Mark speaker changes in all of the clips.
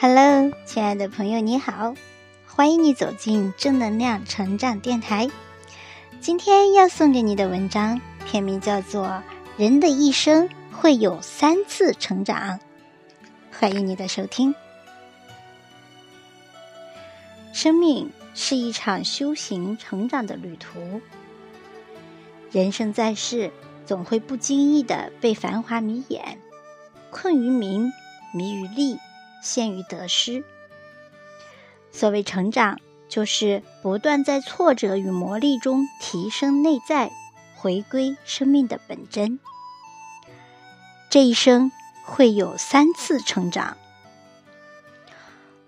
Speaker 1: Hello，亲爱的朋友，你好，欢迎你走进正能量成长电台。今天要送给你的文章片名叫做《人的一生会有三次成长》，欢迎你的收听。生命是一场修行成长的旅途，人生在世，总会不经意的被繁华迷眼，困于名，迷于利。陷于得失。所谓成长，就是不断在挫折与磨砺中提升内在，回归生命的本真。这一生会有三次成长，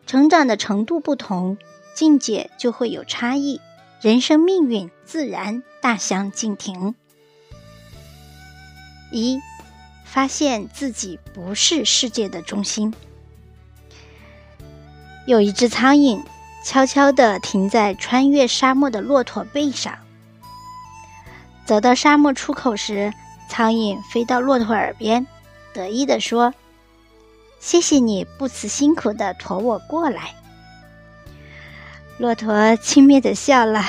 Speaker 1: 成长的程度不同，境界就会有差异，人生命运自然大相径庭。一，发现自己不是世界的中心。有一只苍蝇悄悄地停在穿越沙漠的骆驼背上。走到沙漠出口时，苍蝇飞到骆驼耳边，得意地说：“谢谢你不辞辛苦地驮我过来。”骆驼轻蔑地笑了：“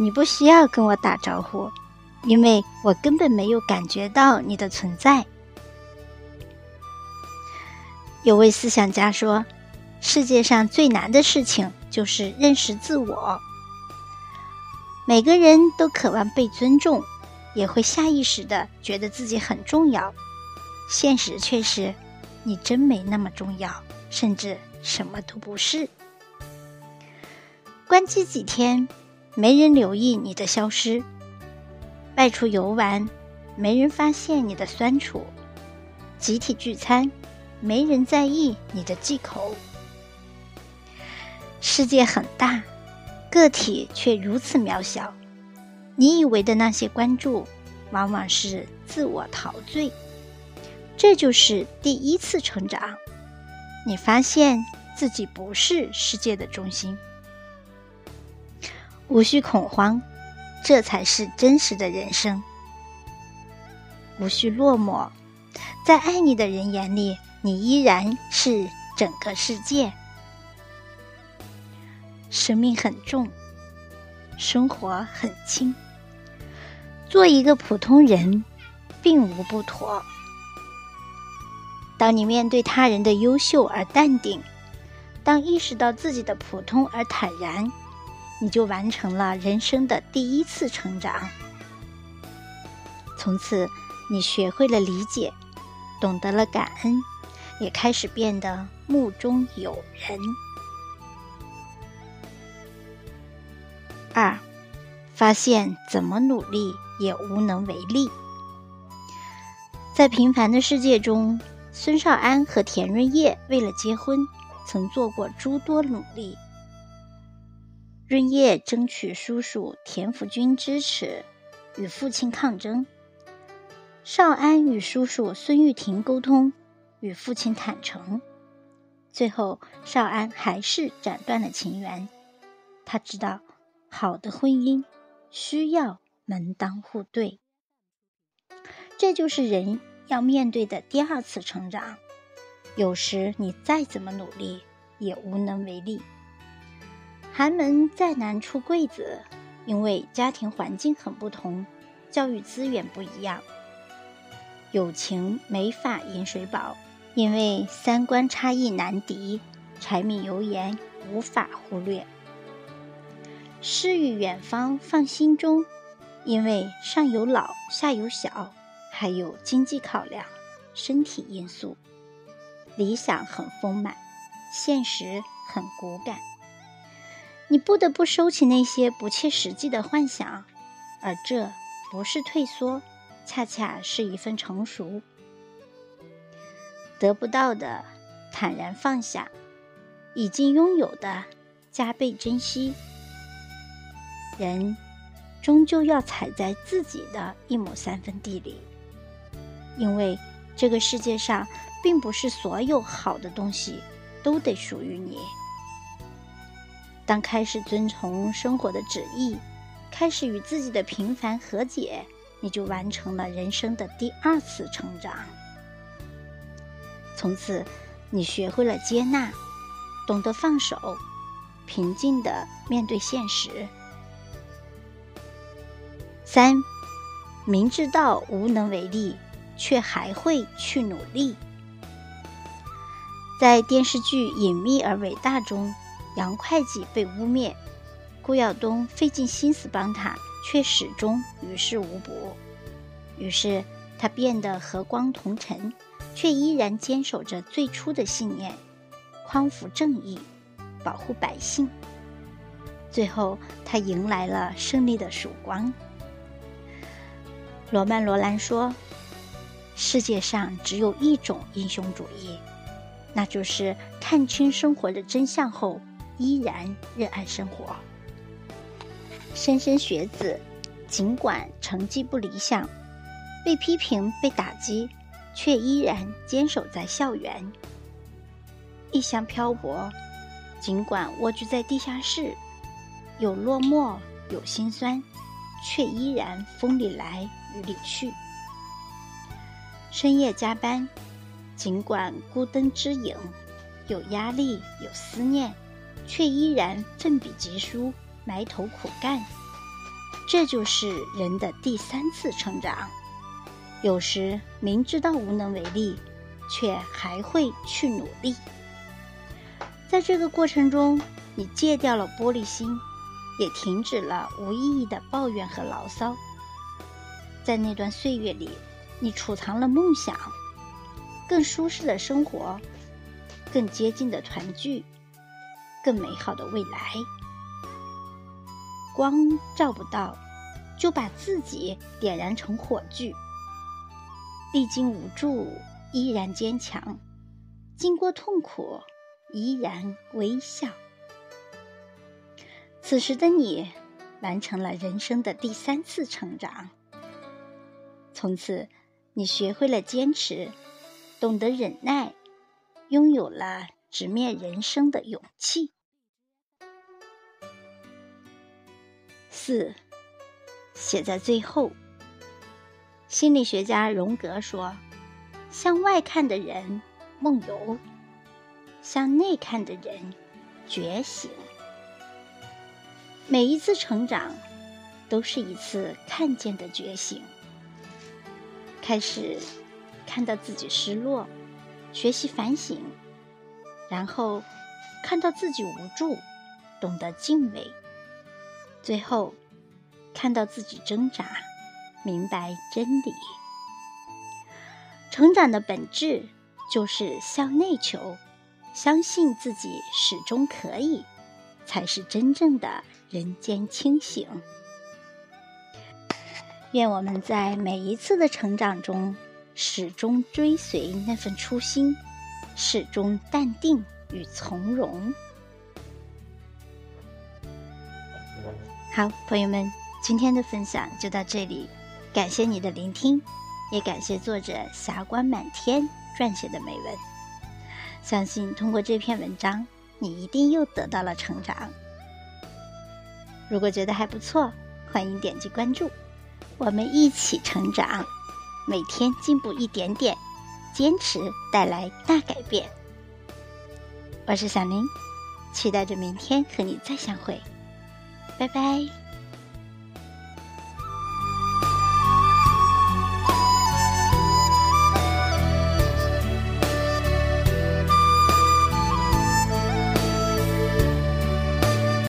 Speaker 1: 你不需要跟我打招呼，因为我根本没有感觉到你的存在。”有位思想家说。世界上最难的事情就是认识自我。每个人都渴望被尊重，也会下意识的觉得自己很重要。现实却是，你真没那么重要，甚至什么都不是。关机几天，没人留意你的消失；外出游玩，没人发现你的酸楚；集体聚餐，没人在意你的忌口。世界很大，个体却如此渺小。你以为的那些关注，往往是自我陶醉。这就是第一次成长，你发现自己不是世界的中心，无需恐慌，这才是真实的人生。无需落寞，在爱你的人眼里，你依然是整个世界。生命很重，生活很轻。做一个普通人，并无不妥。当你面对他人的优秀而淡定，当意识到自己的普通而坦然，你就完成了人生的第一次成长。从此，你学会了理解，懂得了感恩，也开始变得目中有人。二，发现怎么努力也无能为力。在平凡的世界中，孙少安和田润叶为了结婚，曾做过诸多努力。润叶争取叔叔田福军支持，与父亲抗争；少安与叔叔孙玉婷沟通，与父亲坦诚。最后，少安还是斩断了情缘。他知道。好的婚姻需要门当户对，这就是人要面对的第二次成长。有时你再怎么努力也无能为力。寒门再难出贵子，因为家庭环境很不同，教育资源不一样。友情没法饮水饱，因为三观差异难敌，柴米油盐无法忽略。诗与远方放心中，因为上有老下有小，还有经济考量、身体因素。理想很丰满，现实很骨感。你不得不收起那些不切实际的幻想，而这不是退缩，恰恰是一份成熟。得不到的坦然放下，已经拥有的加倍珍惜。人终究要踩在自己的一亩三分地里，因为这个世界上并不是所有好的东西都得属于你。当开始遵从生活的旨意，开始与自己的平凡和解，你就完成了人生的第二次成长。从此，你学会了接纳，懂得放手，平静的面对现实。三，明知道无能为力，却还会去努力。在电视剧《隐秘而伟大》中，杨会计被污蔑，顾耀东费尽心思帮他，却始终于事无补。于是他变得和光同尘。却依然坚守着最初的信念，匡扶正义，保护百姓。最后，他迎来了胜利的曙光。罗曼·罗兰说：“世界上只有一种英雄主义，那就是看清生活的真相后，依然热爱生活。”莘莘学子，尽管成绩不理想，被批评、被打击。却依然坚守在校园，异乡漂泊，尽管蜗居在地下室，有落寞，有心酸，却依然风里来里去。深夜加班，尽管孤灯之影，有压力，有思念，却依然奋笔疾书，埋头苦干。这就是人的第三次成长。有时明知道无能为力，却还会去努力。在这个过程中，你戒掉了玻璃心，也停止了无意义的抱怨和牢骚。在那段岁月里，你储藏了梦想，更舒适的生活，更接近的团聚，更美好的未来。光照不到，就把自己点燃成火炬。历经无助，依然坚强；经过痛苦，依然微笑。此时的你，完成了人生的第三次成长。从此，你学会了坚持，懂得忍耐，拥有了直面人生的勇气。四，写在最后。心理学家荣格说：“向外看的人梦游，向内看的人觉醒。每一次成长，都是一次看见的觉醒。开始看到自己失落，学习反省，然后看到自己无助，懂得敬畏，最后看到自己挣扎。”明白真理，成长的本质就是向内求，相信自己始终可以，才是真正的人间清醒。愿我们在每一次的成长中，始终追随那份初心，始终淡定与从容。好，朋友们，今天的分享就到这里。感谢你的聆听，也感谢作者霞光满天撰写的美文。相信通过这篇文章，你一定又得到了成长。如果觉得还不错，欢迎点击关注，我们一起成长，每天进步一点点，坚持带来大改变。我是小林，期待着明天和你再相会，拜拜。